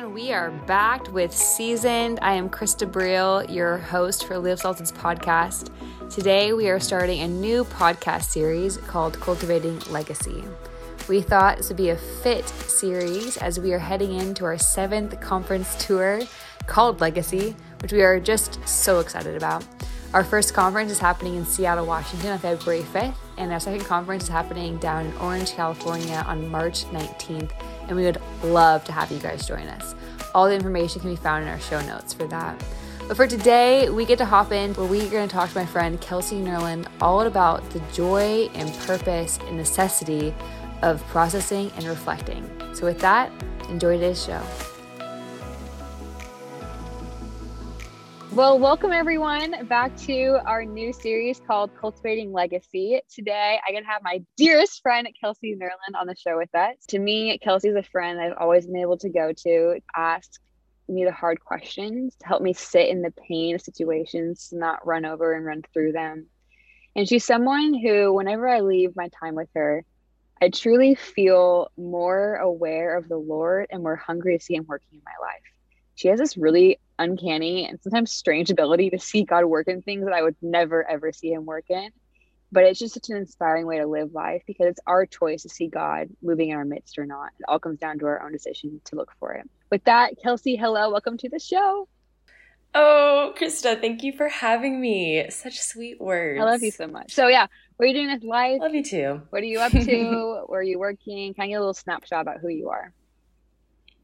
And we are back with Seasoned. I am Krista Briel, your host for Live Salted's podcast. Today we are starting a new podcast series called Cultivating Legacy. We thought this would be a fit series as we are heading into our seventh conference tour called Legacy, which we are just so excited about. Our first conference is happening in Seattle, Washington on February 5th, and our second conference is happening down in Orange, California on March 19th, and we would love to have you guys join us. All the information can be found in our show notes for that. But for today, we get to hop in where we're going to talk to my friend Kelsey Nerland all about the joy and purpose and necessity of processing and reflecting. So, with that, enjoy today's show. Well, welcome everyone back to our new series called Cultivating Legacy. Today, I get to have my dearest friend, Kelsey Nerland, on the show with us. To me, Kelsey is a friend I've always been able to go to, ask me the hard questions, to help me sit in the pain of situations, not run over and run through them. And she's someone who, whenever I leave my time with her, I truly feel more aware of the Lord and more hungry to see Him working in my life. She has this really uncanny and sometimes strange ability to see God work in things that I would never ever see him work in. But it's just such an inspiring way to live life because it's our choice to see God moving in our midst or not. It all comes down to our own decision to look for it. With that, Kelsey, hello, welcome to the show. Oh, Krista, thank you for having me. Such sweet words. I love you so much. So yeah, what are you doing with life? Love you too. What are you up to? Where are you working? Can I get a little snapshot about who you are?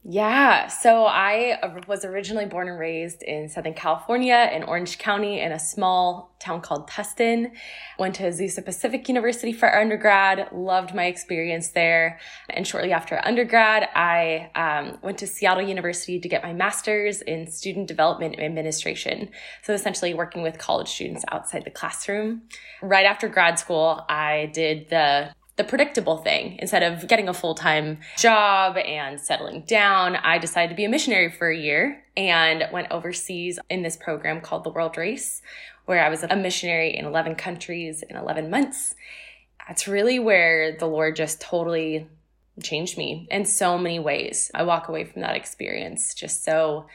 Yeah. So I was originally born and raised in Southern California in Orange County in a small town called Tustin. Went to Azusa Pacific University for undergrad. Loved my experience there. And shortly after undergrad, I um, went to Seattle University to get my master's in student development and administration. So essentially working with college students outside the classroom. Right after grad school, I did the the predictable thing. Instead of getting a full time job and settling down, I decided to be a missionary for a year and went overseas in this program called the World Race, where I was a missionary in 11 countries in 11 months. That's really where the Lord just totally changed me in so many ways. I walk away from that experience just so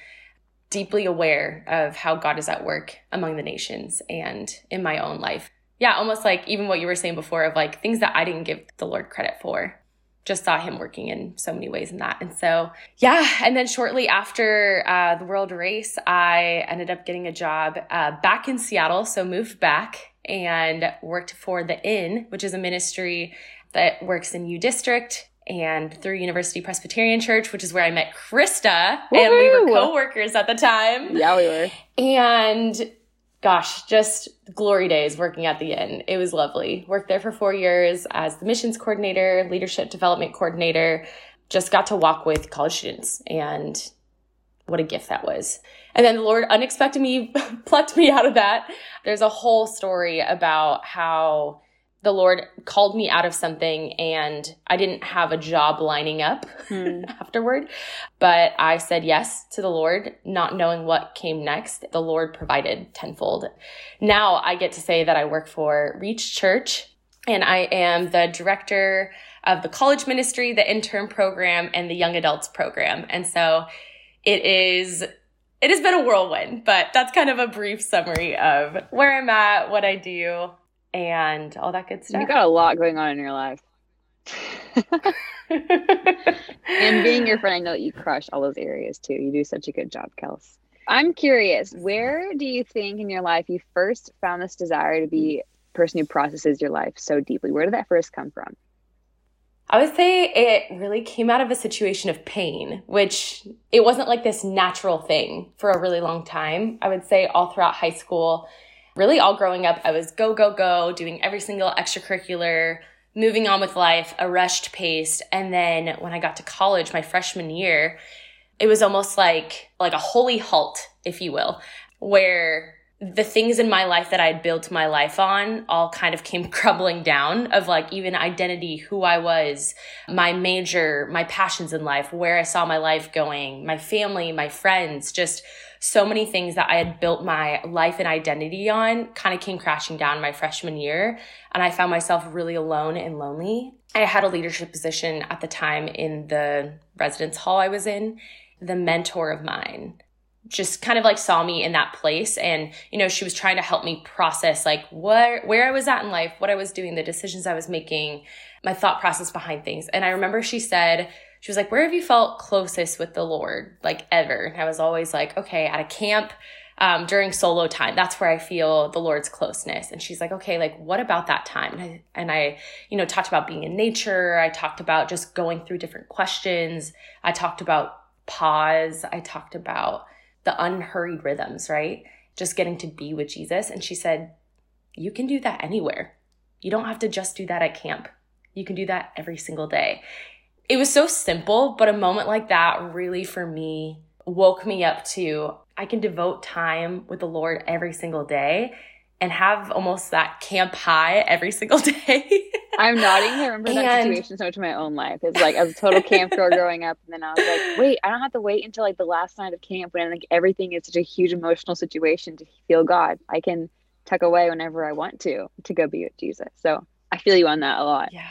deeply aware of how God is at work among the nations and in my own life yeah, almost like even what you were saying before of like things that I didn't give the Lord credit for. Just saw him working in so many ways in that. And so, yeah. And then shortly after uh, the world race, I ended up getting a job uh, back in Seattle. So moved back and worked for The Inn, which is a ministry that works in U District and through University Presbyterian Church, which is where I met Krista, Woo-hoo! and we were co-workers at the time. Yeah, we were. And gosh, just glory days working at the inn. It was lovely. Worked there for four years as the missions coordinator, leadership development coordinator. Just got to walk with college students and what a gift that was. And then the Lord unexpectedly plucked me out of that. There's a whole story about how the Lord called me out of something and I didn't have a job lining up hmm. afterward. But I said yes to the Lord, not knowing what came next. The Lord provided tenfold. Now I get to say that I work for Reach Church and I am the director of the college ministry, the intern program, and the young adults program. And so it is it has been a whirlwind, but that's kind of a brief summary of where I'm at, what I do, and all that good stuff. You got a lot going on in your life. and being your friend, I know that you crush all those areas too. You do such a good job, Kels. I'm curious, where do you think in your life you first found this desire to be a person who processes your life so deeply? Where did that first come from? I would say it really came out of a situation of pain, which it wasn't like this natural thing for a really long time. I would say all throughout high school, really all growing up, I was go, go, go, doing every single extracurricular, moving on with life, a rushed pace. And then when I got to college, my freshman year, it was almost like, like a holy halt, if you will, where the things in my life that I'd built my life on all kind of came crumbling down of like even identity, who I was, my major, my passions in life, where I saw my life going, my family, my friends, just so many things that I had built my life and identity on kind of came crashing down my freshman year. And I found myself really alone and lonely. I had a leadership position at the time in the residence hall I was in. the mentor of mine just kind of like saw me in that place and you know she was trying to help me process like what where I was at in life, what I was doing, the decisions I was making, my thought process behind things. And I remember she said she was like, "Where have you felt closest with the Lord like ever?" And I was always like, "Okay, at a camp um, during solo time. That's where I feel the Lord's closeness. And she's like, okay, like what about that time? And I, and I, you know, talked about being in nature. I talked about just going through different questions. I talked about pause. I talked about the unhurried rhythms, right? Just getting to be with Jesus. And she said, you can do that anywhere. You don't have to just do that at camp. You can do that every single day. It was so simple, but a moment like that really for me woke me up to I can devote time with the Lord every single day and have almost that camp high every single day. I'm nodding. I remember and, that situation so much in my own life. It's like I was a total camp girl growing up, and then I was like, wait, I don't have to wait until like the last night of camp when like everything is such a huge emotional situation to feel God. I can tuck away whenever I want to to go be with Jesus. So I feel you on that a lot. Yeah.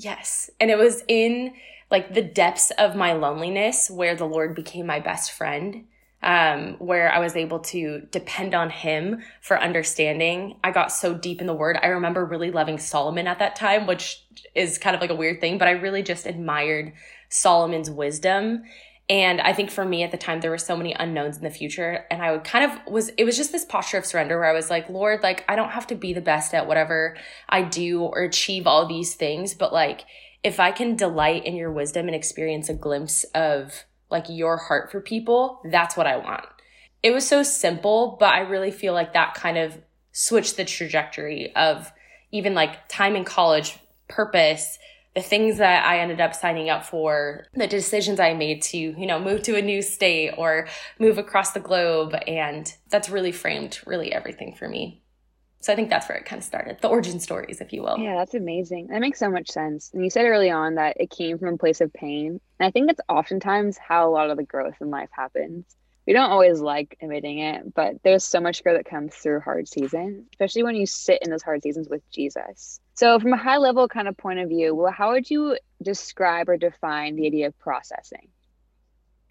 Yes. And it was in like the depths of my loneliness where the Lord became my best friend um, where I was able to depend on him for understanding. I got so deep in the word. I remember really loving Solomon at that time, which is kind of like a weird thing, but I really just admired Solomon's wisdom. And I think for me at the time, there were so many unknowns in the future. And I would kind of was, it was just this posture of surrender where I was like, Lord, like, I don't have to be the best at whatever I do or achieve all these things, but like, if I can delight in your wisdom and experience a glimpse of like your heart for people, that's what I want. It was so simple, but I really feel like that kind of switched the trajectory of even like time in college, purpose, the things that I ended up signing up for, the decisions I made to, you know, move to a new state or move across the globe. And that's really framed really everything for me. So I think that's where it kind of started, the origin stories, if you will. Yeah, that's amazing. That makes so much sense. And you said early on that it came from a place of pain. And I think that's oftentimes how a lot of the growth in life happens. We don't always like admitting it, but there's so much growth that comes through hard seasons, especially when you sit in those hard seasons with Jesus. So, from a high level kind of point of view, well, how would you describe or define the idea of processing?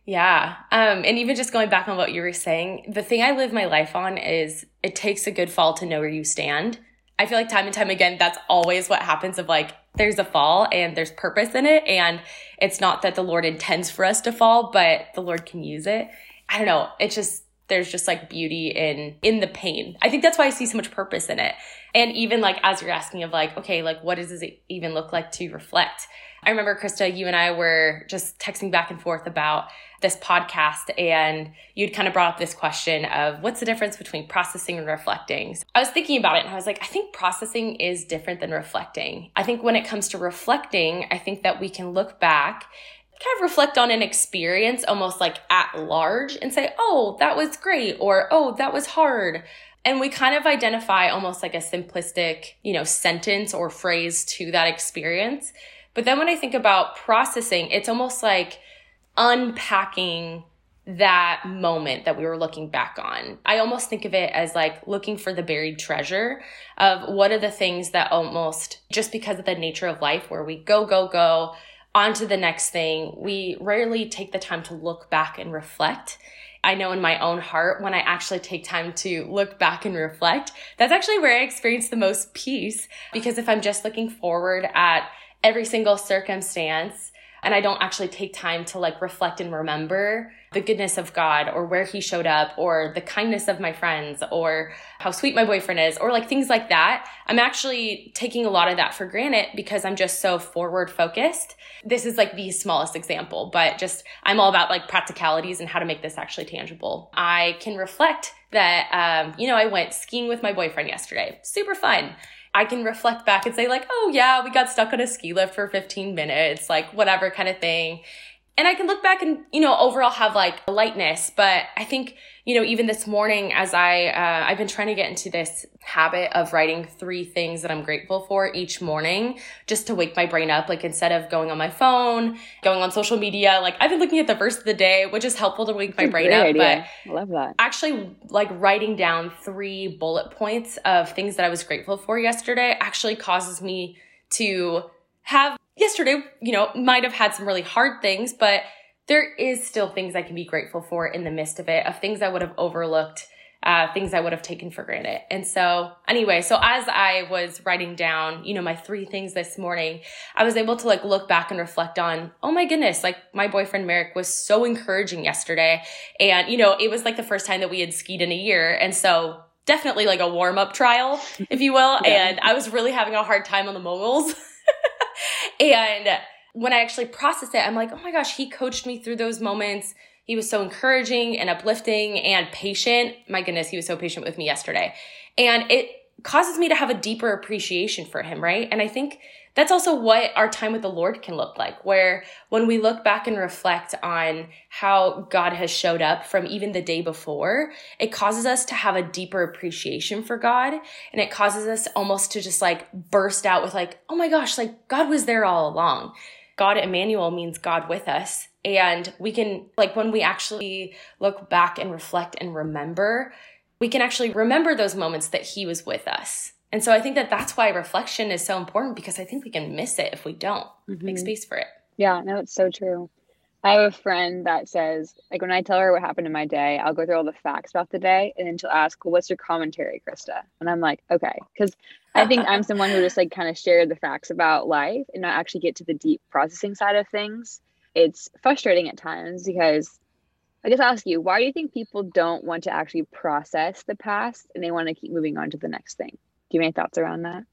Yeah. Um, and even just going back on what you were saying, the thing I live my life on is it takes a good fall to know where you stand. I feel like time and time again, that's always what happens of like, there's a fall and there's purpose in it. And it's not that the Lord intends for us to fall, but the Lord can use it. I don't know. It's just, there's just like beauty in, in the pain. I think that's why I see so much purpose in it. And even like, as you're asking of like, okay, like what does it even look like to reflect? I remember Krista, you and I were just texting back and forth about this podcast and you'd kind of brought up this question of what's the difference between processing and reflecting. So I was thinking about it and I was like, I think processing is different than reflecting. I think when it comes to reflecting, I think that we can look back kind of reflect on an experience almost like at large and say, oh, that was great, or oh, that was hard. And we kind of identify almost like a simplistic, you know, sentence or phrase to that experience. But then when I think about processing, it's almost like unpacking that moment that we were looking back on. I almost think of it as like looking for the buried treasure of what are the things that almost just because of the nature of life where we go, go, go on to the next thing, we rarely take the time to look back and reflect. I know in my own heart, when I actually take time to look back and reflect, that's actually where I experience the most peace. Because if I'm just looking forward at every single circumstance, and I don't actually take time to like reflect and remember the goodness of God or where he showed up or the kindness of my friends or how sweet my boyfriend is or like things like that. I'm actually taking a lot of that for granted because I'm just so forward focused. This is like the smallest example, but just I'm all about like practicalities and how to make this actually tangible. I can reflect that, um, you know, I went skiing with my boyfriend yesterday. Super fun. I can reflect back and say, like, oh, yeah, we got stuck on a ski lift for 15 minutes, like, whatever kind of thing. And I can look back and, you know, overall have like lightness. But I think, you know, even this morning, as I, uh, I've been trying to get into this habit of writing three things that I'm grateful for each morning just to wake my brain up. Like instead of going on my phone, going on social media, like I've been looking at the verse of the day, which is helpful to wake my brain up. Idea. But I love that. Actually, like writing down three bullet points of things that I was grateful for yesterday actually causes me to have yesterday, you know, might have had some really hard things, but there is still things I can be grateful for in the midst of it, of things I would have overlooked, uh, things I would have taken for granted. And so, anyway, so as I was writing down, you know, my three things this morning, I was able to like look back and reflect on, oh my goodness, like my boyfriend Merrick was so encouraging yesterday. And, you know, it was like the first time that we had skied in a year. And so, definitely like a warm up trial, if you will. yeah. And I was really having a hard time on the moguls. and when I actually process it, I'm like, oh my gosh, he coached me through those moments. He was so encouraging and uplifting and patient. My goodness, he was so patient with me yesterday. And it causes me to have a deeper appreciation for him, right? And I think that's also what our time with the Lord can look like, where when we look back and reflect on how God has showed up from even the day before, it causes us to have a deeper appreciation for God. And it causes us almost to just like burst out with, like, oh my gosh, like God was there all along. God Emmanuel means God with us. And we can, like, when we actually look back and reflect and remember, we can actually remember those moments that He was with us. And so I think that that's why reflection is so important because I think we can miss it if we don't mm-hmm. make space for it. Yeah, no, it's so true. I have a friend that says, like, when I tell her what happened in my day, I'll go through all the facts about the day, and then she'll ask, well, "What's your commentary, Krista?" And I'm like, "Okay," because I think I'm someone who just like kind of share the facts about life and not actually get to the deep processing side of things. It's frustrating at times because I guess I'll ask you, why do you think people don't want to actually process the past and they want to keep moving on to the next thing? Do you have any thoughts around that?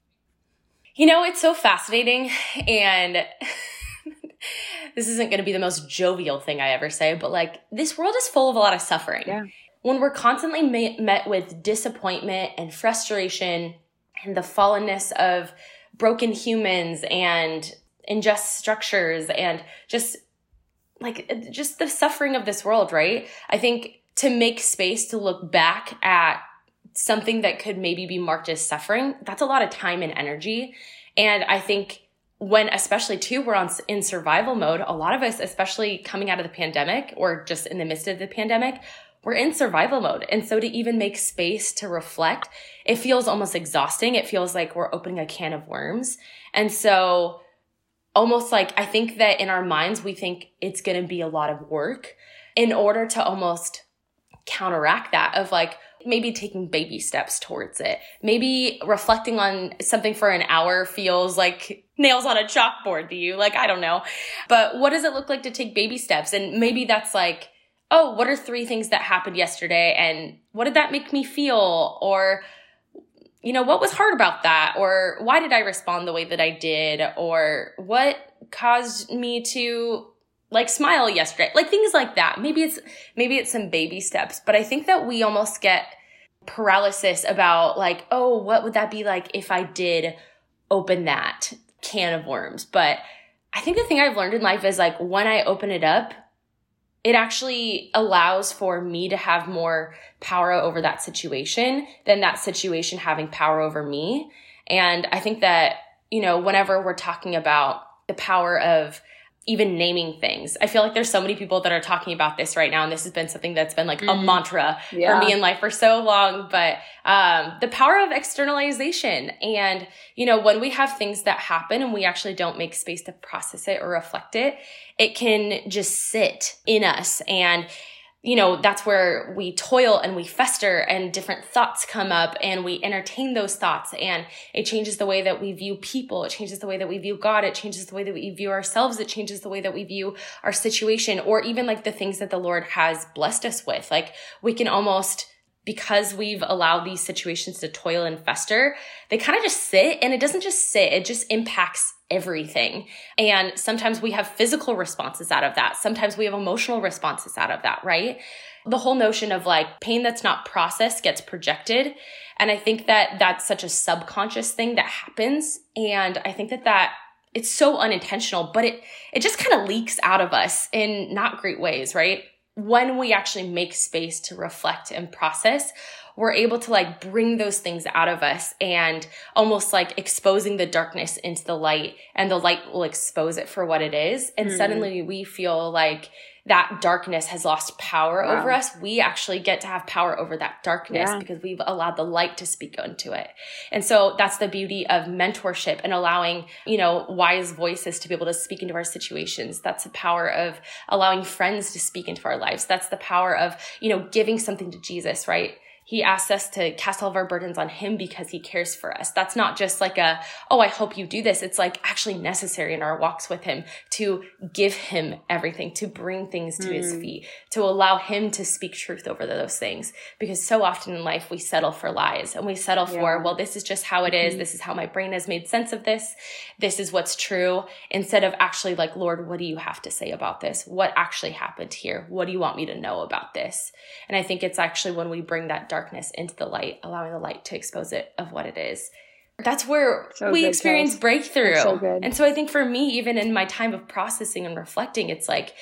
You know, it's so fascinating and this isn't going to be the most jovial thing I ever say, but like this world is full of a lot of suffering. Yeah. When we're constantly ma- met with disappointment and frustration and the fallenness of broken humans and unjust structures and just like just the suffering of this world, right? I think to make space to look back at something that could maybe be marked as suffering, that's a lot of time and energy. And I think when especially too we're on in survival mode a lot of us especially coming out of the pandemic or just in the midst of the pandemic we're in survival mode. And so to even make space to reflect it feels almost exhausting. It feels like we're opening a can of worms. And so almost like i think that in our minds we think it's going to be a lot of work in order to almost counteract that of like maybe taking baby steps towards it. Maybe reflecting on something for an hour feels like nails on a chalkboard to you. Like, I don't know. But what does it look like to take baby steps? And maybe that's like, oh, what are three things that happened yesterday? And what did that make me feel? Or, you know, what was hard about that? Or why did I respond the way that I did? Or what caused me to like smile yesterday like things like that maybe it's maybe it's some baby steps but i think that we almost get paralysis about like oh what would that be like if i did open that can of worms? But i think the thing i've learned in life is like when i open it up it actually allows for me to have more power over that situation than that situation having power over me. And i think that you know whenever we're talking about the power of even naming things. I feel like there's so many people that are talking about this right now, and this has been something that's been like mm. a mantra yeah. for me in life for so long. But um, the power of externalization, and you know, when we have things that happen and we actually don't make space to process it or reflect it, it can just sit in us and you know, that's where we toil and we fester and different thoughts come up and we entertain those thoughts and it changes the way that we view people. It changes the way that we view God. It changes the way that we view ourselves. It changes the way that we view our situation or even like the things that the Lord has blessed us with. Like we can almost because we've allowed these situations to toil and fester, they kind of just sit and it doesn't just sit, it just impacts everything. And sometimes we have physical responses out of that. Sometimes we have emotional responses out of that, right? The whole notion of like pain that's not processed gets projected. And I think that that's such a subconscious thing that happens. And I think that that it's so unintentional, but it, it just kind of leaks out of us in not great ways, right? When we actually make space to reflect and process, we're able to like bring those things out of us and almost like exposing the darkness into the light and the light will expose it for what it is. And mm-hmm. suddenly we feel like that darkness has lost power wow. over us, we actually get to have power over that darkness yeah. because we've allowed the light to speak into it. And so that's the beauty of mentorship and allowing, you know, wise voices to be able to speak into our situations. That's the power of allowing friends to speak into our lives. That's the power of, you know, giving something to Jesus, right? He asks us to cast all of our burdens on him because he cares for us. That's not just like a, oh, I hope you do this. It's like actually necessary in our walks with him to give him everything, to bring things to mm. his feet, to allow him to speak truth over those things. Because so often in life we settle for lies and we settle yeah. for, well, this is just how it is. Mm-hmm. This is how my brain has made sense of this. This is what's true. Instead of actually like, Lord, what do you have to say about this? What actually happened here? What do you want me to know about this? And I think it's actually when we bring that darkness into the light, allowing the light to expose it of what it is. That's where so we experience breakthrough. So and so I think for me, even in my time of processing and reflecting, it's like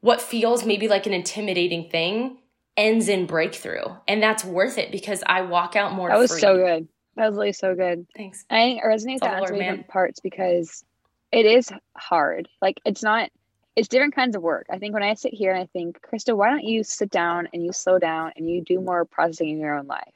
what feels maybe like an intimidating thing ends in breakthrough. And that's worth it because I walk out more That was free. so good. That was really so good. Thanks. I think it resonates that on different parts because it is hard. Like it's not it's different kinds of work. I think when I sit here and I think, Krista, why don't you sit down and you slow down and you do more processing in your own life?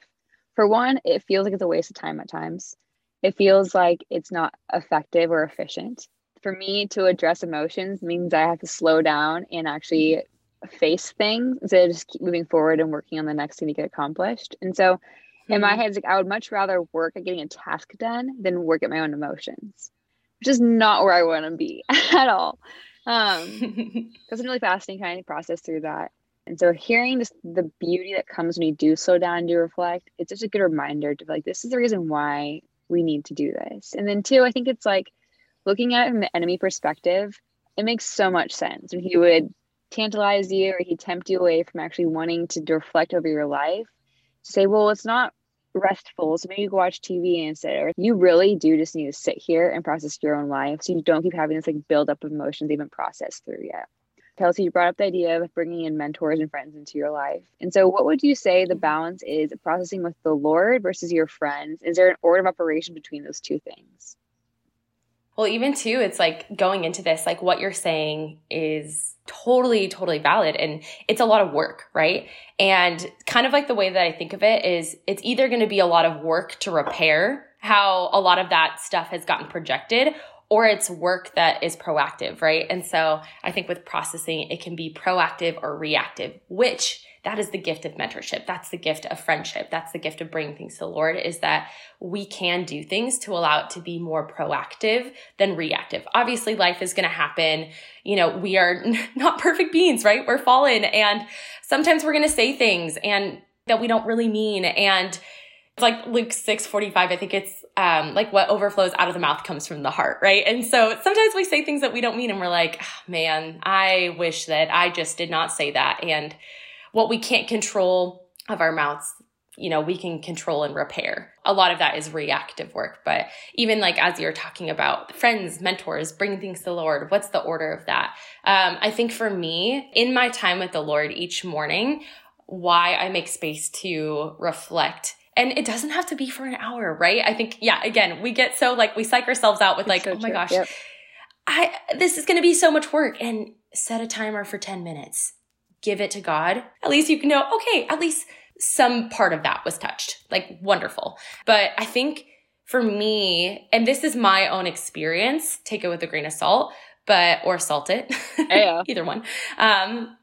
For one, it feels like it's a waste of time at times. It feels like it's not effective or efficient. For me to address emotions means I have to slow down and actually face things instead of just keep moving forward and working on the next thing to get accomplished. And so mm-hmm. in my hmm. head, it's like I would much rather work at getting a task done than work at my own emotions, which is not where I want to be at all. Um, it's a really fascinating kind of process through that. And so hearing just the beauty that comes when you do slow down and do reflect, it's just a good reminder to like, this is the reason why we need to do this. And then two, I think it's like looking at it from the enemy perspective, it makes so much sense. When he would tantalize you or he'd tempt you away from actually wanting to reflect over your life, to say, well, it's not restful. So maybe you go watch TV instead. Or you really do just need to sit here and process your own life so you don't keep having this like build up of emotions they haven't processed through yet. Kelsey, you brought up the idea of bringing in mentors and friends into your life. And so, what would you say the balance is processing with the Lord versus your friends? Is there an order of operation between those two things? Well, even too, it's like going into this, like what you're saying is totally, totally valid. And it's a lot of work, right? And kind of like the way that I think of it is it's either going to be a lot of work to repair how a lot of that stuff has gotten projected or it's work that is proactive, right? And so I think with processing, it can be proactive or reactive, which that is the gift of mentorship. That's the gift of friendship. That's the gift of bringing things to the Lord is that we can do things to allow it to be more proactive than reactive. Obviously, life is going to happen. You know, we are not perfect beings, right? We're fallen and sometimes we're going to say things and that we don't really mean. And it's like Luke 6 45, I think it's um, like what overflows out of the mouth comes from the heart, right? And so sometimes we say things that we don't mean and we're like, oh, man, I wish that I just did not say that. And what we can't control of our mouths you know we can control and repair a lot of that is reactive work but even like as you're talking about friends mentors bringing things to the lord what's the order of that um, i think for me in my time with the lord each morning why i make space to reflect and it doesn't have to be for an hour right i think yeah again we get so like we psych ourselves out with like so oh my true. gosh yep. i this is going to be so much work and set a timer for 10 minutes give it to God, at least you can know, okay, at least some part of that was touched. Like wonderful. But I think for me, and this is my own experience, take it with a grain of salt, but, or salt it. Yeah. Either one. Um,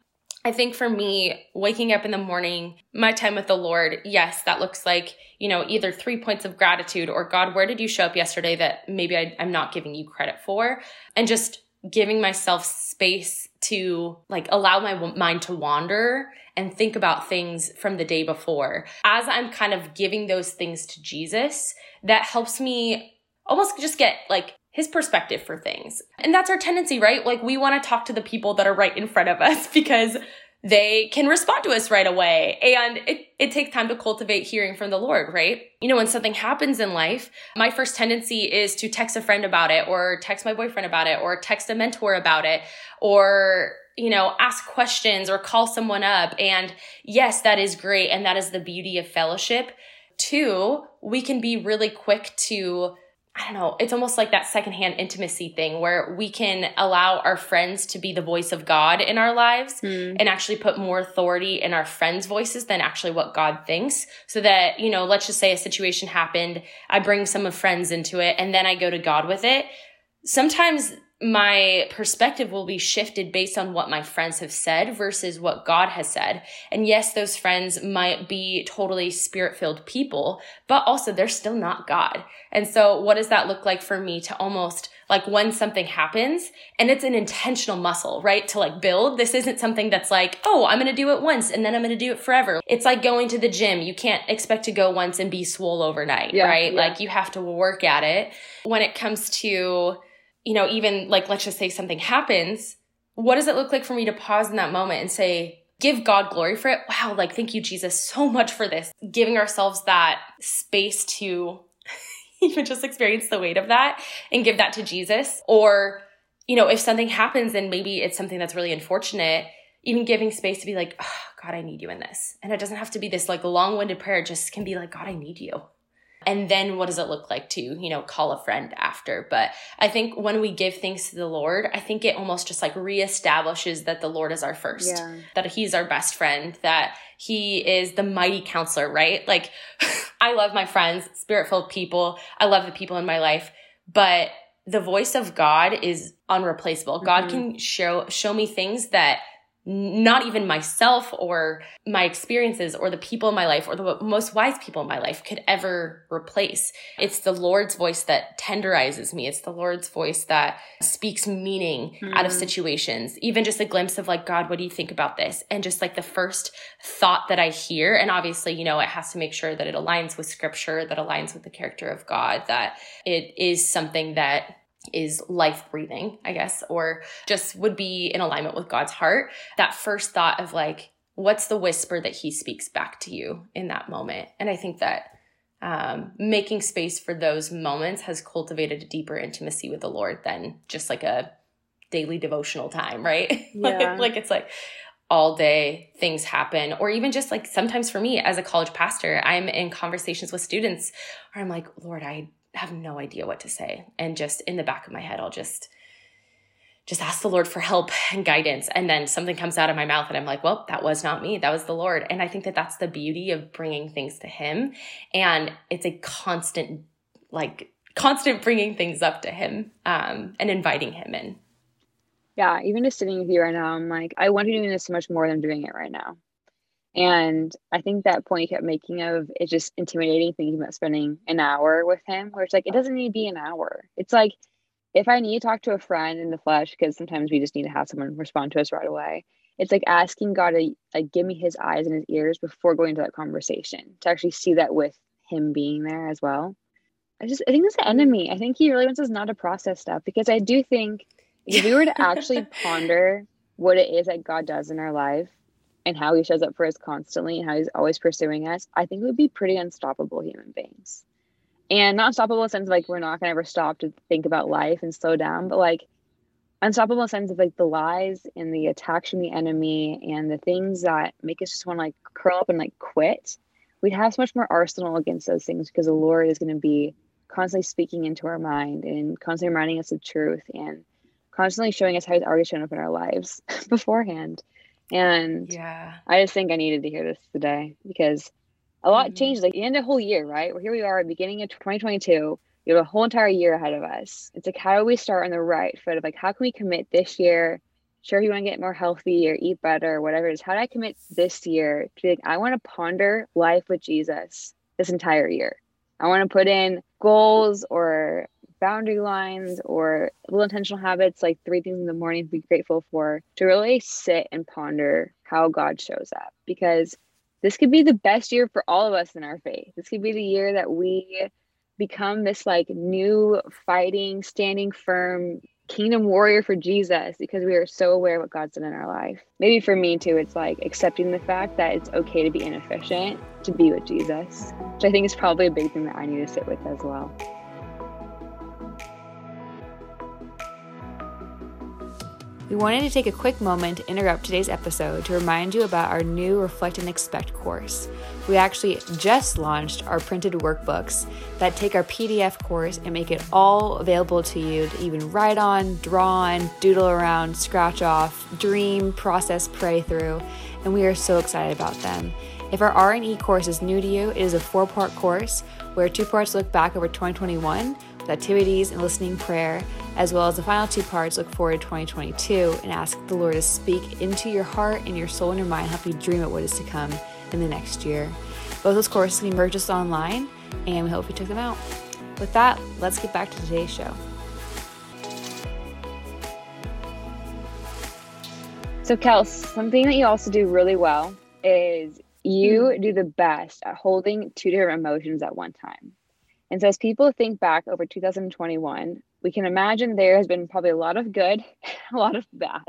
I think for me, waking up in the morning, my time with the Lord, yes, that looks like, you know, either three points of gratitude or God, where did you show up yesterday that maybe I, am not giving you credit for? And just giving myself space to like allow my mind to wander and think about things from the day before. As I'm kind of giving those things to Jesus, that helps me almost just get like his perspective for things. And that's our tendency, right? Like we want to talk to the people that are right in front of us because they can respond to us right away. And it, it takes time to cultivate hearing from the Lord, right? You know, when something happens in life, my first tendency is to text a friend about it or text my boyfriend about it or text a mentor about it or you know, ask questions or call someone up. And yes, that is great. And that is the beauty of fellowship. Two, we can be really quick to I don't know, it's almost like that secondhand intimacy thing where we can allow our friends to be the voice of God in our lives mm. and actually put more authority in our friends' voices than actually what God thinks. So that, you know, let's just say a situation happened, I bring some of friends into it, and then I go to God with it. Sometimes my perspective will be shifted based on what my friends have said versus what God has said. And yes, those friends might be totally spirit filled people, but also they're still not God. And so what does that look like for me to almost like when something happens and it's an intentional muscle, right? To like build. This isn't something that's like, oh, I'm going to do it once and then I'm going to do it forever. It's like going to the gym. You can't expect to go once and be swole overnight, yeah, right? Yeah. Like you have to work at it. When it comes to you know, even like, let's just say something happens. What does it look like for me to pause in that moment and say, give God glory for it? Wow, like, thank you, Jesus, so much for this. Giving ourselves that space to even just experience the weight of that and give that to Jesus. Or, you know, if something happens and maybe it's something that's really unfortunate, even giving space to be like, oh, God, I need you in this. And it doesn't have to be this like long winded prayer, it just can be like, God, I need you. And then what does it look like to, you know, call a friend after? But I think when we give things to the Lord, I think it almost just like reestablishes that the Lord is our first, yeah. that he's our best friend, that he is the mighty counselor, right? Like I love my friends, spirit filled people. I love the people in my life, but the voice of God is unreplaceable. Mm-hmm. God can show, show me things that not even myself or my experiences or the people in my life or the most wise people in my life could ever replace. It's the Lord's voice that tenderizes me. It's the Lord's voice that speaks meaning mm. out of hmm. situations. Even just a glimpse of like, God, what do you think about this? And just like the first thought that I hear. And obviously, you know, it has to make sure that it aligns with scripture, that aligns with the character of God, that it is something that is life breathing, I guess, or just would be in alignment with God's heart. That first thought of like, what's the whisper that he speaks back to you in that moment? And I think that um, making space for those moments has cultivated a deeper intimacy with the Lord than just like a daily devotional time, right? Yeah. like, like it's like, all day things happen or even just like sometimes for me as a college pastor i'm in conversations with students where i'm like lord i have no idea what to say. And just in the back of my head, I'll just just ask the Lord for help and guidance. And then something comes out of my mouth and I'm like, well, that was not me. That was the Lord. And I think that that's the beauty of bringing things to Him. And it's a constant, like, constant bringing things up to Him um, and inviting Him in. Yeah. Even just sitting with you right now, I'm like, I want to do this so much more than doing it right now. And I think that point you kept making of it's just intimidating thinking about spending an hour with him, where it's like it doesn't need to be an hour. It's like if I need to talk to a friend in the flesh, because sometimes we just need to have someone respond to us right away. It's like asking God to like give me his eyes and his ears before going into that conversation to actually see that with him being there as well. I just I think that's the mm-hmm. enemy. I think he really wants us not to process stuff because I do think if we were to actually ponder what it is that God does in our life and how he shows up for us constantly and how he's always pursuing us, I think we would be pretty unstoppable human beings. And not unstoppable in sense of like we're not gonna ever stop to think about life and slow down, but like unstoppable sense of like the lies and the attacks from the enemy and the things that make us just want to like curl up and like quit. We'd have so much more arsenal against those things because the Lord is going to be constantly speaking into our mind and constantly reminding us of truth and constantly showing us how he's already shown up in our lives beforehand. And yeah, I just think I needed to hear this today because a lot mm-hmm. changed. Like, in the whole year, right? Well, here we are, beginning of 2022. You have a whole entire year ahead of us. It's like, how do we start on the right foot of like, how can we commit this year? Sure, you want to get more healthy or eat better, or whatever it is. How do I commit this year to like, I want to ponder life with Jesus this entire year? I want to put in goals or boundary lines or little intentional habits like three things in the morning to be grateful for to really sit and ponder how God shows up because this could be the best year for all of us in our faith. This could be the year that we become this like new fighting, standing firm kingdom warrior for Jesus because we are so aware of what God's done in our life. Maybe for me too, it's like accepting the fact that it's okay to be inefficient to be with Jesus, which I think is probably a big thing that I need to sit with as well. We wanted to take a quick moment to interrupt today's episode to remind you about our new Reflect and Expect course. We actually just launched our printed workbooks that take our PDF course and make it all available to you to even write on, draw on, doodle around, scratch off, dream, process, pray through, and we are so excited about them. If our R&E course is new to you, it is a four-part course where two parts look back over 2021 with activities and listening prayer, as well as the final two parts look forward to 2022 and ask the Lord to speak into your heart and your soul and your mind, help you dream of what is to come in the next year. Both those courses can be purchased online, and we hope you check them out. With that, let's get back to today's show. So, Kels, something that you also do really well is you mm. do the best at holding two different emotions at one time. And so, as people think back over 2021, we can imagine there has been probably a lot of good, a lot of bad,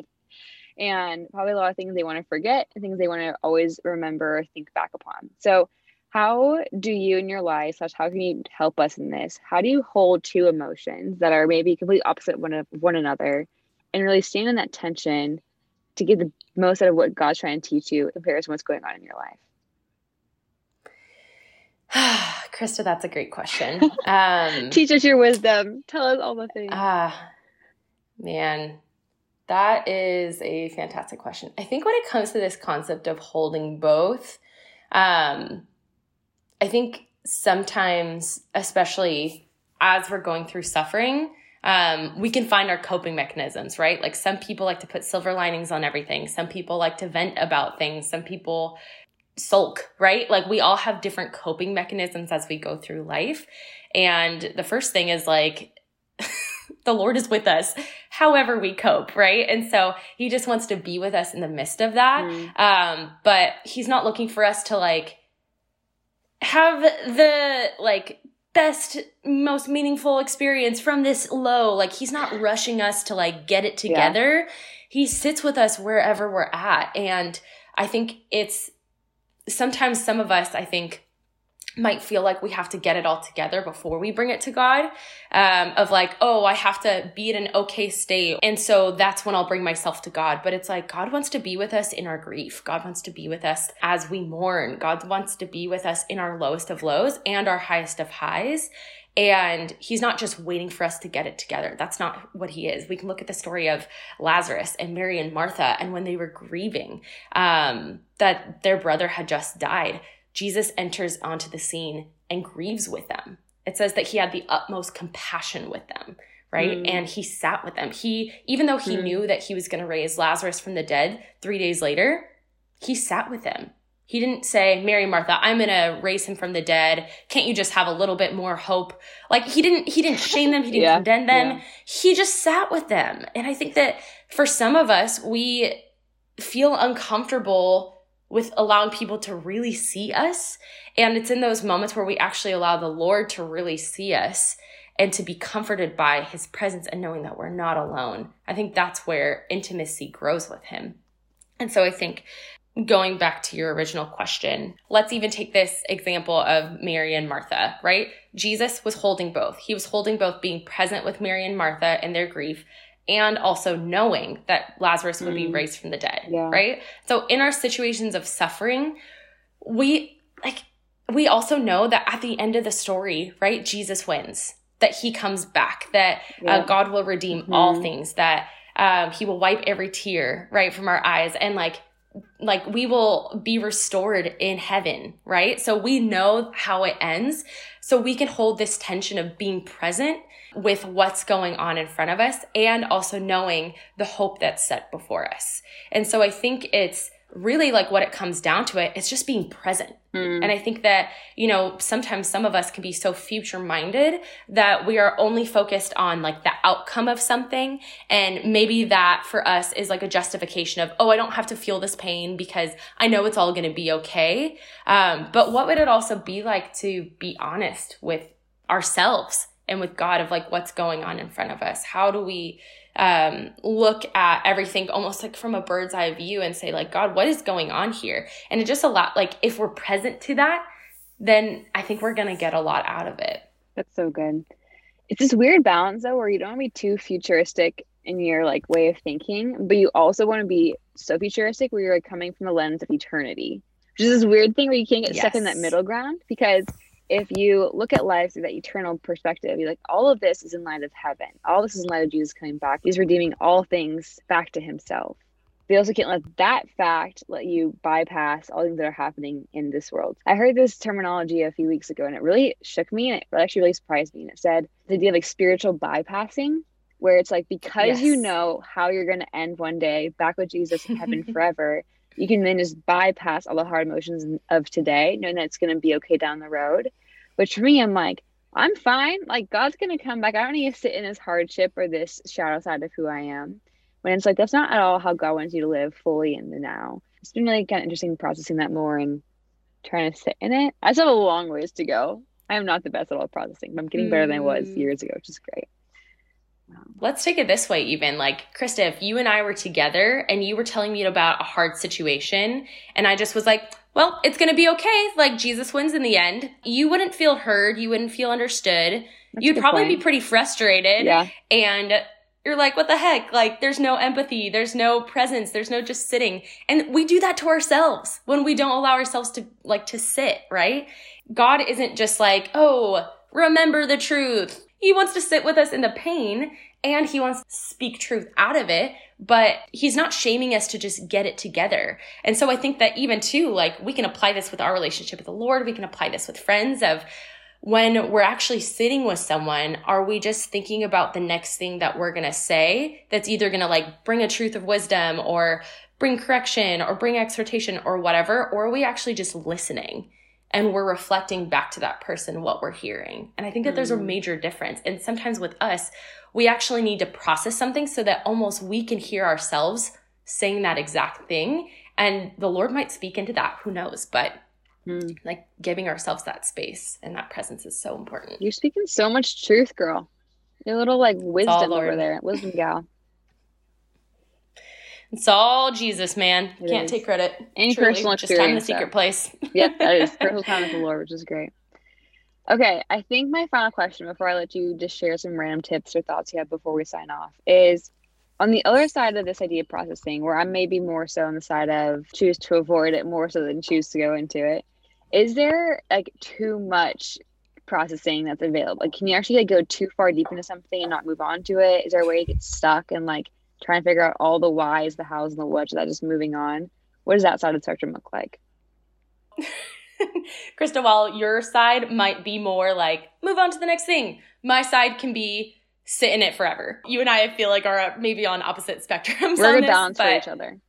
and probably a lot of things they want to forget things they want to always remember or think back upon. So, how do you in your life, slash, how can you help us in this? How do you hold two emotions that are maybe completely opposite one of one another and really stand in that tension to get the most out of what God's trying to teach you in comparison to what's going on in your life? Krista, that's a great question. Um, Teach us your wisdom. Tell us all the things. Ah, uh, man, that is a fantastic question. I think when it comes to this concept of holding both, um, I think sometimes, especially as we're going through suffering, um, we can find our coping mechanisms, right? Like some people like to put silver linings on everything. Some people like to vent about things. Some people sulk, right? Like we all have different coping mechanisms as we go through life. And the first thing is like, the Lord is with us, however we cope, right? And so he just wants to be with us in the midst of that. Mm. Um, but he's not looking for us to like have the like best, most meaningful experience from this low. Like he's not rushing us to like get it together. Yeah. He sits with us wherever we're at. And I think it's sometimes some of us, I think, might feel like we have to get it all together before we bring it to God. Um, of like, oh, I have to be in an okay state. And so that's when I'll bring myself to God. But it's like, God wants to be with us in our grief. God wants to be with us as we mourn. God wants to be with us in our lowest of lows and our highest of highs. And he's not just waiting for us to get it together. That's not what he is. We can look at the story of Lazarus and Mary and Martha, and when they were grieving um, that their brother had just died, Jesus enters onto the scene and grieves with them. It says that he had the utmost compassion with them, right? Mm. And he sat with them. He, even though he mm. knew that he was going to raise Lazarus from the dead three days later, he sat with him he didn't say, Mary Martha, I'm going to raise him from the dead. Can't you just have a little bit more hope? Like he didn't, he didn't shame them. He didn't yeah, condemn them. Yeah. He just sat with them. And I think that for some of us, we feel uncomfortable with allowing people to really see us. And it's in those moments where we actually allow the Lord to really see us and to be comforted by his presence and knowing that we're not alone. I think that's where intimacy grows with him. And so I think going back to your original question, let's even take this example of Mary and Martha, right? Jesus was holding both. He was holding both being present with Mary and Martha in their grief and also knowing that Lazarus would mm. be raised from the dead, yeah. right? So in our situations of suffering, we like we also know that at the end of the story, right, Jesus wins, that he comes back, that uh, yeah. uh, God will redeem mm-hmm. all things, that um, he will wipe every tear, right, from our eyes. And like like we will be restored in heaven, right? So we know how it ends. So we can hold this tension of being present with what's going on in front of us and also knowing the hope that's set before us. And so I think it's really like what it comes down to it it's just being present. Mm. and i think that you know sometimes some of us can be so future minded that we are only focused on like the outcome of something. And maybe that for us is like a justification of oh i don't have to feel this pain because i know it's all going to be okay. Um, but what would it also be like to be honest with ourselves and with god of like what's going on in front of us. How do we um, look at everything almost like from a bird's eye view and say like god what is going on here? And it just a lot like if we're present to that then i think we're gonna get a lot out of it. That's so good. It's this weird balance though where you don't want to be too futuristic in your like way of thinking, but you also want to be so futuristic where you're like coming from the lens of eternity, which is this weird thing where you can't get yes. stuck in that middle ground because if you look at life through that eternal perspective, you're like, all of this is in light of heaven. All this is in light of Jesus coming back. He's redeeming all things back to himself. But you also can't let that fact let you bypass all things that are happening in this world. I heard this terminology a few weeks ago and it really shook me and it actually really surprised me. And it said the idea of like spiritual bypassing, where it's like because yes. you know how you're going to end one day back with Jesus in heaven forever, you can then just bypass all the hard emotions of today, knowing that it's going to be okay down the road. Which for me, I'm like, I'm fine. Like God's going to come back. I don't need to sit in this hardship or this shadow side of who I am when it's like that's not at all how God wants you to live fully in the now. It's been really kind of interesting processing that more and trying to sit in it. I still have a long ways to go. I am not the best at all processing, but I'm getting better than I was mm. years ago, which is great. Let's take it this way, even like Krista, if you and I were together and you were telling me about a hard situation, and I just was like, well, it's going to be okay. Like Jesus wins in the end. You wouldn't feel heard. You wouldn't feel understood. That's You'd probably point. be pretty frustrated. Yeah. And you're like, what the heck? Like, there's no empathy. There's no presence. There's no just sitting. And we do that to ourselves when we don't allow ourselves to, like, to sit, right? God isn't just like, oh, remember the truth. He wants to sit with us in the pain and he wants to speak truth out of it, but he's not shaming us to just get it together. And so I think that even too, like, we can apply this with our relationship with the Lord. We can apply this with friends of, when we're actually sitting with someone, are we just thinking about the next thing that we're going to say that's either going to like bring a truth of wisdom or bring correction or bring exhortation or whatever? Or are we actually just listening and we're reflecting back to that person what we're hearing? And I think that there's a mm. major difference. And sometimes with us, we actually need to process something so that almost we can hear ourselves saying that exact thing. And the Lord might speak into that. Who knows? But Mm. Like giving ourselves that space and that presence is so important. You're speaking so much truth, girl. Your little like wisdom over there, wisdom gal. It's all Jesus, man. It Can't is. take credit. Any Truly, personal experience. Just time in the secret place. yep, that is personal time with the Lord, which is great. Okay, I think my final question before I let you just share some random tips or thoughts you have before we sign off is on the other side of this idea of processing, where I'm maybe more so on the side of choose to avoid it more so than choose to go into it is there like too much processing that's available? Like, can you actually like go too far deep into something and not move on to it? Is there a way to get stuck and like try and figure out all the whys, the hows, and the whats without just moving on? What does that side of the spectrum look like? Krista, while your side might be more like move on to the next thing, my side can be sit in it forever. You and I feel like are uh, maybe on opposite spectrums. We're a balance for each other.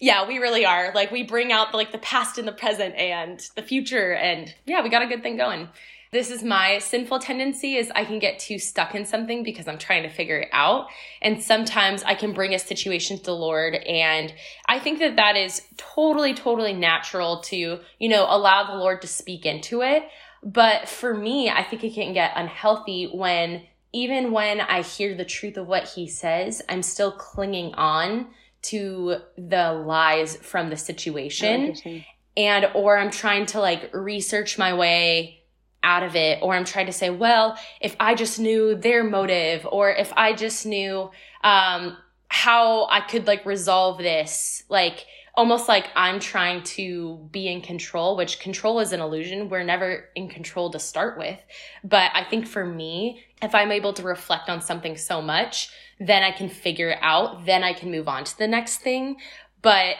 Yeah, we really are. Like we bring out like the past and the present and the future and yeah, we got a good thing going. This is my sinful tendency is I can get too stuck in something because I'm trying to figure it out. And sometimes I can bring a situation to the Lord. And I think that that is totally, totally natural to, you know, allow the Lord to speak into it. But for me, I think it can get unhealthy when even when I hear the truth of what he says, I'm still clinging on to the lies from the situation and or i'm trying to like research my way out of it or i'm trying to say well if i just knew their motive or if i just knew um how i could like resolve this like almost like i'm trying to be in control which control is an illusion we're never in control to start with but i think for me if i'm able to reflect on something so much then I can figure it out, then I can move on to the next thing. But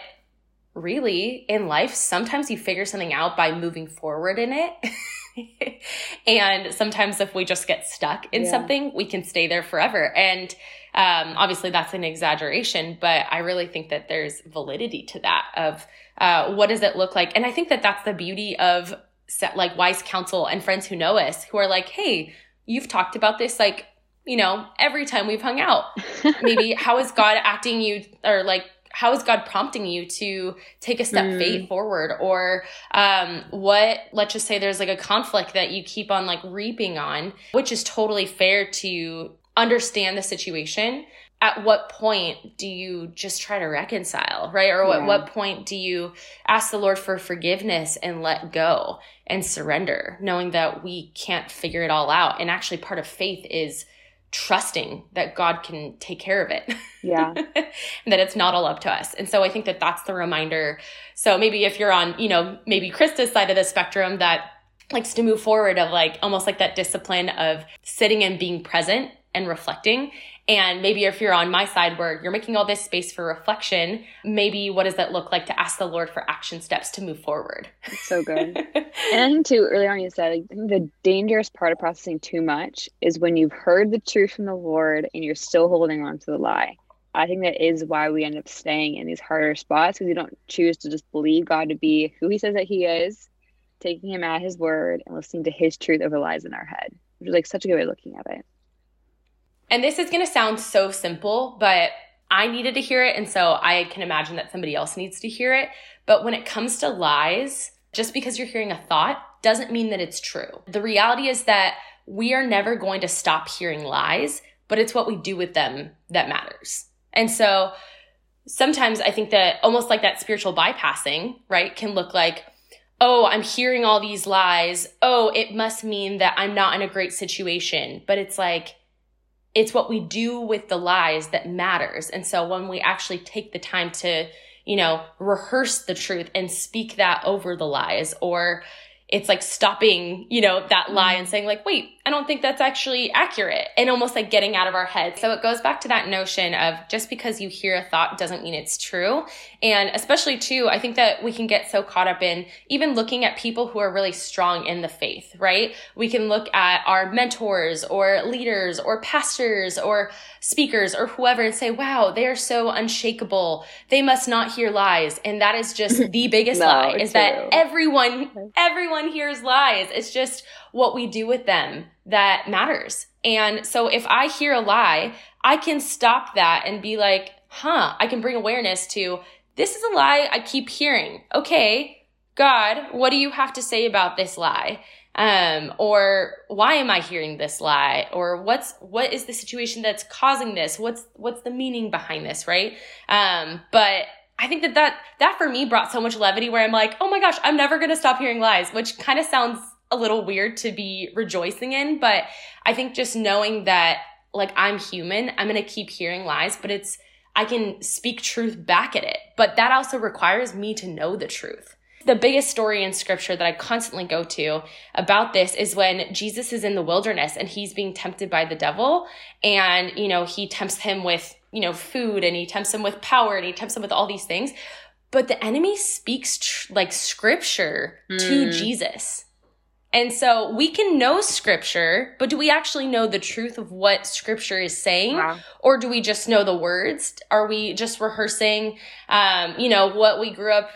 really, in life, sometimes you figure something out by moving forward in it. and sometimes if we just get stuck in yeah. something, we can stay there forever. And um, obviously that's an exaggeration, but I really think that there's validity to that of uh, what does it look like? And I think that that's the beauty of set, like wise counsel and friends who know us who are like, hey, you've talked about this like you know, every time we've hung out. Maybe how is God acting you or like how is God prompting you to take a step mm. faith forward? Or um, what, let's just say there's like a conflict that you keep on like reaping on, which is totally fair to understand the situation. At what point do you just try to reconcile, right? Or yeah. at what point do you ask the Lord for forgiveness and let go and surrender, knowing that we can't figure it all out? And actually, part of faith is trusting that God can take care of it. Yeah. and that it's not all up to us. And so I think that that's the reminder. So maybe if you're on, you know, maybe Krista's side of the spectrum that likes to move forward of like almost like that discipline of sitting and being present and reflecting. And maybe if you're on my side where you're making all this space for reflection, maybe what does that look like to ask the Lord for action steps to move forward? That's so good. and I think too, earlier on you said, I the dangerous part of processing too much is when you've heard the truth from the Lord and you're still holding on to the lie. I think that is why we end up staying in these harder spots because we don't choose to just believe God to be who He says that He is, taking Him at His word, and listening to His truth over lies in our head, which is like such a good way of looking at it. And this is going to sound so simple, but I needed to hear it. And so I can imagine that somebody else needs to hear it. But when it comes to lies, just because you're hearing a thought doesn't mean that it's true. The reality is that we are never going to stop hearing lies, but it's what we do with them that matters. And so sometimes I think that almost like that spiritual bypassing, right, can look like, oh, I'm hearing all these lies. Oh, it must mean that I'm not in a great situation. But it's like, it's what we do with the lies that matters. And so when we actually take the time to, you know, rehearse the truth and speak that over the lies or it's like stopping, you know, that lie mm-hmm. and saying like, wait, I don't think that's actually accurate and almost like getting out of our head. So it goes back to that notion of just because you hear a thought doesn't mean it's true. And especially too, I think that we can get so caught up in even looking at people who are really strong in the faith, right? We can look at our mentors or leaders or pastors or speakers or whoever and say, wow, they are so unshakable. They must not hear lies. And that is just the biggest no, lie is true. that everyone, everyone hears lies. It's just, what we do with them that matters. And so if I hear a lie, I can stop that and be like, huh, I can bring awareness to this is a lie I keep hearing. Okay, God, what do you have to say about this lie? Um, or why am I hearing this lie? Or what's, what is the situation that's causing this? What's, what's the meaning behind this? Right. Um, but I think that that, that for me brought so much levity where I'm like, oh my gosh, I'm never to stop hearing lies, which kind of sounds a little weird to be rejoicing in, but I think just knowing that like I'm human, I'm going to keep hearing lies, but it's, I can speak truth back at it. But that also requires me to know the truth. The biggest story in scripture that I constantly go to about this is when Jesus is in the wilderness and he's being tempted by the devil and, you know, he tempts him with, you know, food and he tempts him with power and he tempts him with all these things. But the enemy speaks tr- like scripture mm. to Jesus and so we can know scripture, but do we actually know the truth of what scripture is saying? Wow. Or do we just know the words? Are we just rehearsing, um, you know, what we grew up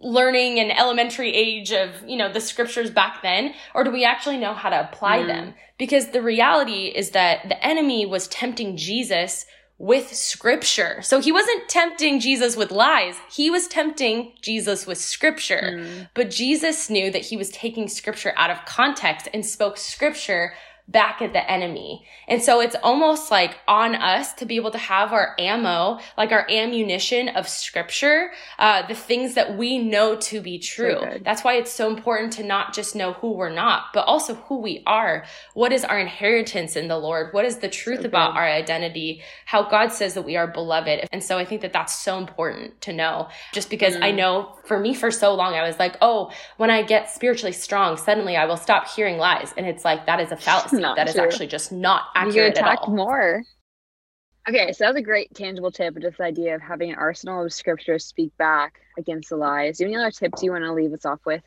learning in elementary age of, you know, the scriptures back then? Or do we actually know how to apply mm. them? Because the reality is that the enemy was tempting Jesus with scripture. So he wasn't tempting Jesus with lies. He was tempting Jesus with scripture. Mm. But Jesus knew that he was taking scripture out of context and spoke scripture back at the enemy. And so it's almost like on us to be able to have our ammo, like our ammunition of scripture, uh, the things that we know to be true. So That's why it's so important to not just know who we're not, but also who we are. What is our inheritance in the Lord? What is the truth so about our identity? How God says that we are beloved. And so I think that that's so important to know just because mm. I know for me for so long, I was like, oh, when I get spiritually strong, suddenly I will stop hearing lies. And it's like, that is a fallacy. Not that true. is actually just not accurate. You attack more. Okay, so that's a great tangible tip, this idea of having an arsenal of scriptures speak back against the lies. Do you have any other tips you want to leave us off with?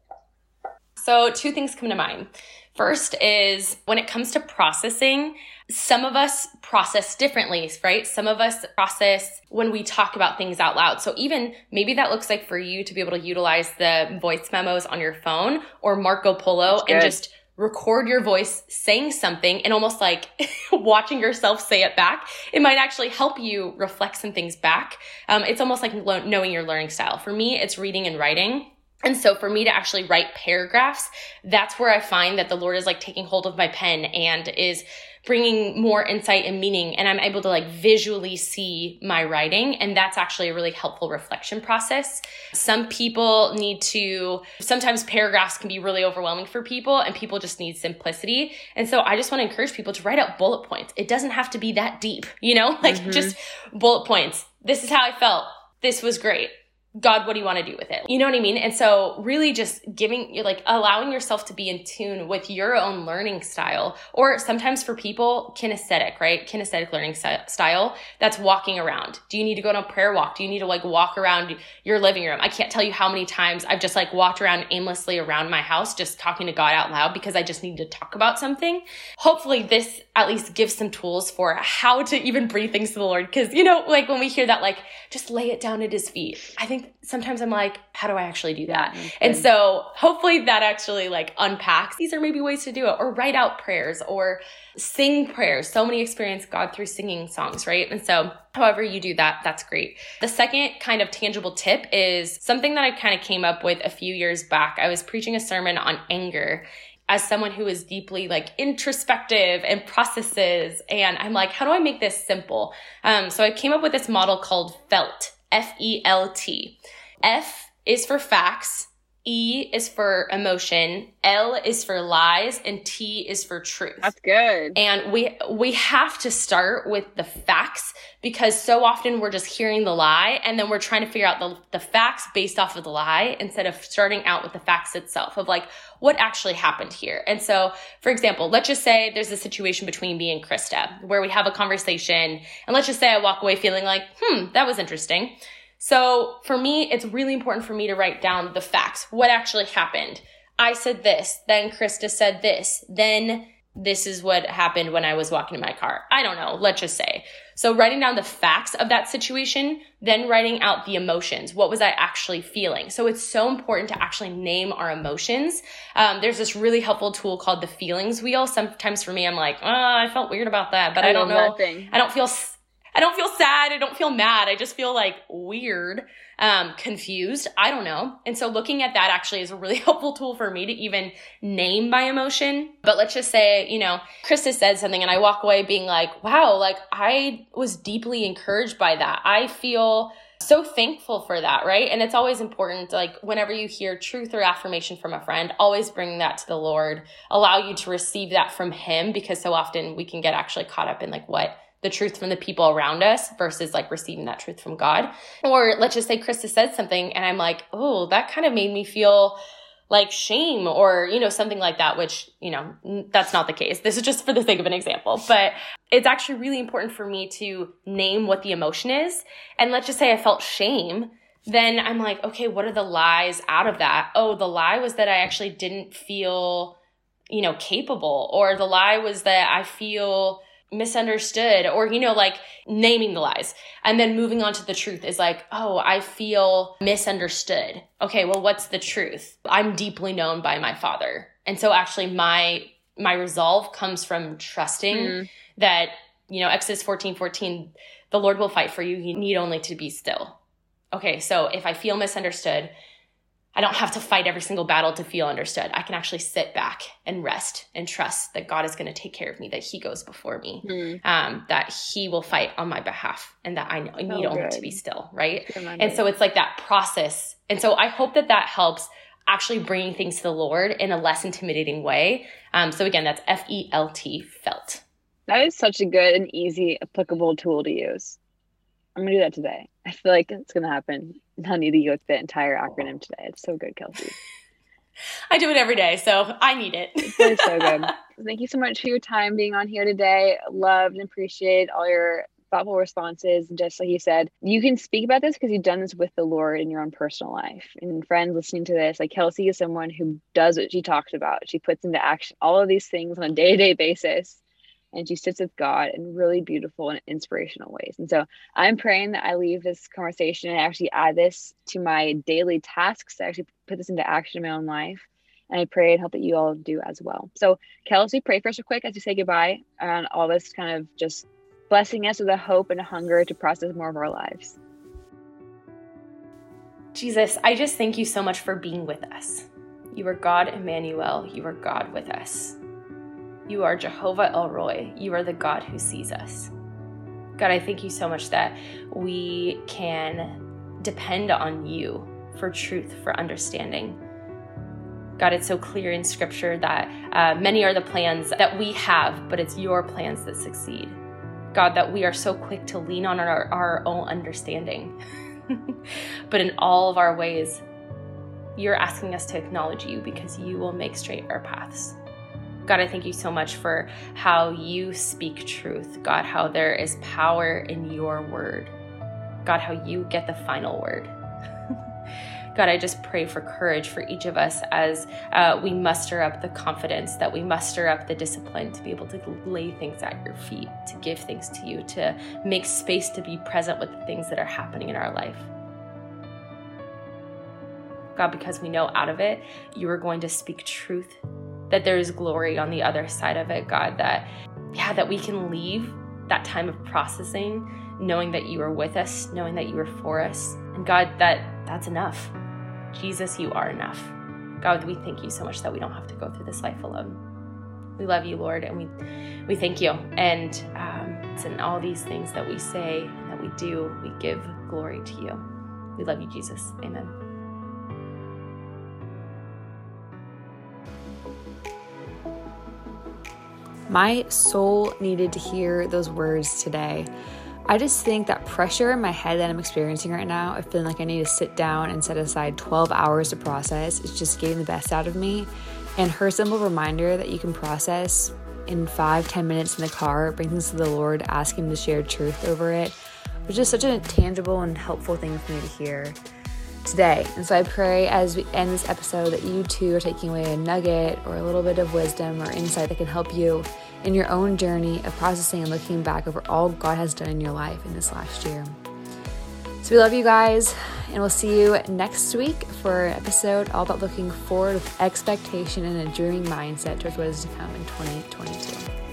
So, two things come to mind. First is when it comes to processing, some of us process differently, right? Some of us process when we talk about things out loud. So even maybe that looks like for you to be able to utilize the voice memos on your phone or Marco Polo and just record your voice saying something and almost like watching yourself say it back. It might actually help you reflect some things back. Um, it's almost like lo- knowing your learning style. For me, it's reading and writing. And so for me to actually write paragraphs, that's where I find that the Lord is like taking hold of my pen and is bringing more insight and meaning and i'm able to like visually see my writing and that's actually a really helpful reflection process. Some people need to sometimes paragraphs can be really overwhelming for people and people just need simplicity. And so i just want to encourage people to write out bullet points. It doesn't have to be that deep you know? Like mm-hmm. just bullet points. This is how i felt. This was great God, what do you want to do with it? You know what I mean? And so really just giving, you like allowing yourself to be in tune with your own learning style, or sometimes for people, kinesthetic, right? Kinesthetic learning style. That's walking around. Do you need to go on a prayer walk? Do you need to like walk around your living room? I can't tell you how many times I've just like walked around aimlessly around my house, just talking to God out loud because I just need to talk about something. Hopefully this at least gives some tools for how to even bring things to the Lord. Cause you know, like when we hear that, like just lay it down at his feet. I think sometimes I'm like, how do I actually do that? Mm-hmm. And so hopefully that actually like unpacks. These are maybe ways to do it or write out prayers or sing prayers. So many experience God through singing songs, right? And so however you do that, that's great. The second kind of tangible tip is something that I kind of came up with a few years back. I was preaching a sermon on anger as someone who is deeply like introspective and processes and i'm like how do i make this simple um, so i came up with this model called felt f-e-l-t f is for facts E is for emotion, L is for lies, and T is for truth. That's good. And we we have to start with the facts because so often we're just hearing the lie and then we're trying to figure out the, the facts based off of the lie instead of starting out with the facts itself of like what actually happened here. And so, for example, let's just say there's a situation between me and Krista where we have a conversation and let's just say I walk away feeling like, hmm, that was interesting. So for me, it's really important for me to write down the facts. What actually happened? I said this, then Krista said this, then this is what happened when I was walking in my car. I don't know, let's just say. So writing down the facts of that situation, then writing out the emotions. What was I actually feeling? So it's so important to actually name our emotions. Um, there's this really helpful tool called the feelings wheel. Sometimes for me, I'm like, oh, I felt weird about that, but I, I don't know. I don't feel I don't feel sad. I don't feel mad. I just feel like weird, um, confused. I don't know. And so looking at that actually is a really helpful tool for me to even name my emotion. But let's just say, you know, Krista said something and I walk away being like, wow, like I was deeply encouraged by that. I feel so thankful for that, right? And it's always important, like whenever you hear truth or affirmation from a friend, always bring that to the Lord. Allow you to receive that from Him because so often we can get actually caught up in like what the truth from the people around us versus like receiving that truth from God. Or let's just say Krista said something and I'm like, oh, that kind of made me feel like shame or, you know, something like that, which, you know, that's not the case. This is just for the sake of an example, but it's actually really important for me to name what the emotion is. And let's just say I felt shame. Then I'm like, okay, what are the lies out of that? Oh, the lie was that I actually didn't feel, you know, capable, or the lie was that I feel misunderstood or you know like naming the lies and then moving on to the truth is like oh i feel misunderstood. Okay well what's the truth? I'm deeply known by my father. And so actually my my resolve comes from trusting mm. that you know exodus 14 14 the lord will fight for you. You need only to be still. Okay so if i feel misunderstood I don't have to fight every single battle to feel understood. I can actually sit back and rest and trust that God is going to take care of me, that He goes before me, mm. um, that He will fight on my behalf, and that I, know, I need oh, only to be still, right? And so it's like that process. And so I hope that that helps actually bringing things to the Lord in a less intimidating way. Um, so again, that's F E L T, felt. That is such a good and easy applicable tool to use. I'm gonna do that today. I feel like it's gonna happen. Need to use the entire acronym today. It's so good, Kelsey. I do it every day, so I need it. it's so good. Thank you so much for your time being on here today. Loved and appreciate all your thoughtful responses. And just like you said, you can speak about this because you've done this with the Lord in your own personal life. And friends listening to this, like Kelsey is someone who does what she talks about. She puts into action all of these things on a day to day basis and she sits with God in really beautiful and inspirational ways. And so I'm praying that I leave this conversation and actually add this to my daily tasks to actually put this into action in my own life. And I pray and hope that you all do as well. So, Kelsey, pray for us real quick as we say goodbye on all this kind of just blessing us with a hope and a hunger to process more of our lives. Jesus, I just thank you so much for being with us. You are God Emmanuel. You are God with us. You are Jehovah El Roi. You are the God who sees us. God, I thank you so much that we can depend on you for truth, for understanding. God, it's so clear in scripture that uh, many are the plans that we have, but it's your plans that succeed. God, that we are so quick to lean on our, our own understanding. but in all of our ways, you're asking us to acknowledge you because you will make straight our paths. God, I thank you so much for how you speak truth. God, how there is power in your word. God, how you get the final word. God, I just pray for courage for each of us as uh, we muster up the confidence, that we muster up the discipline to be able to lay things at your feet, to give things to you, to make space to be present with the things that are happening in our life. God, because we know out of it, you are going to speak truth that there is glory on the other side of it, God, that, yeah, that we can leave that time of processing knowing that you are with us, knowing that you are for us. And God, that that's enough. Jesus, you are enough. God, we thank you so much that we don't have to go through this life alone. We love you, Lord, and we we thank you. And um, in all these things that we say, that we do, we give glory to you. We love you, Jesus. Amen. My soul needed to hear those words today. I just think that pressure in my head that I'm experiencing right now, I feel like I need to sit down and set aside 12 hours to process, is just getting the best out of me. And her simple reminder that you can process in five, 10 minutes in the car, bring things to the Lord, ask Him to share truth over it, was just such a tangible and helpful thing for me to hear today. And so I pray as we end this episode that you too are taking away a nugget or a little bit of wisdom or insight that can help you in your own journey of processing and looking back over all God has done in your life in this last year. So we love you guys, and we'll see you next week for an episode all about looking forward with expectation and a dreaming mindset towards what is to come in 2022.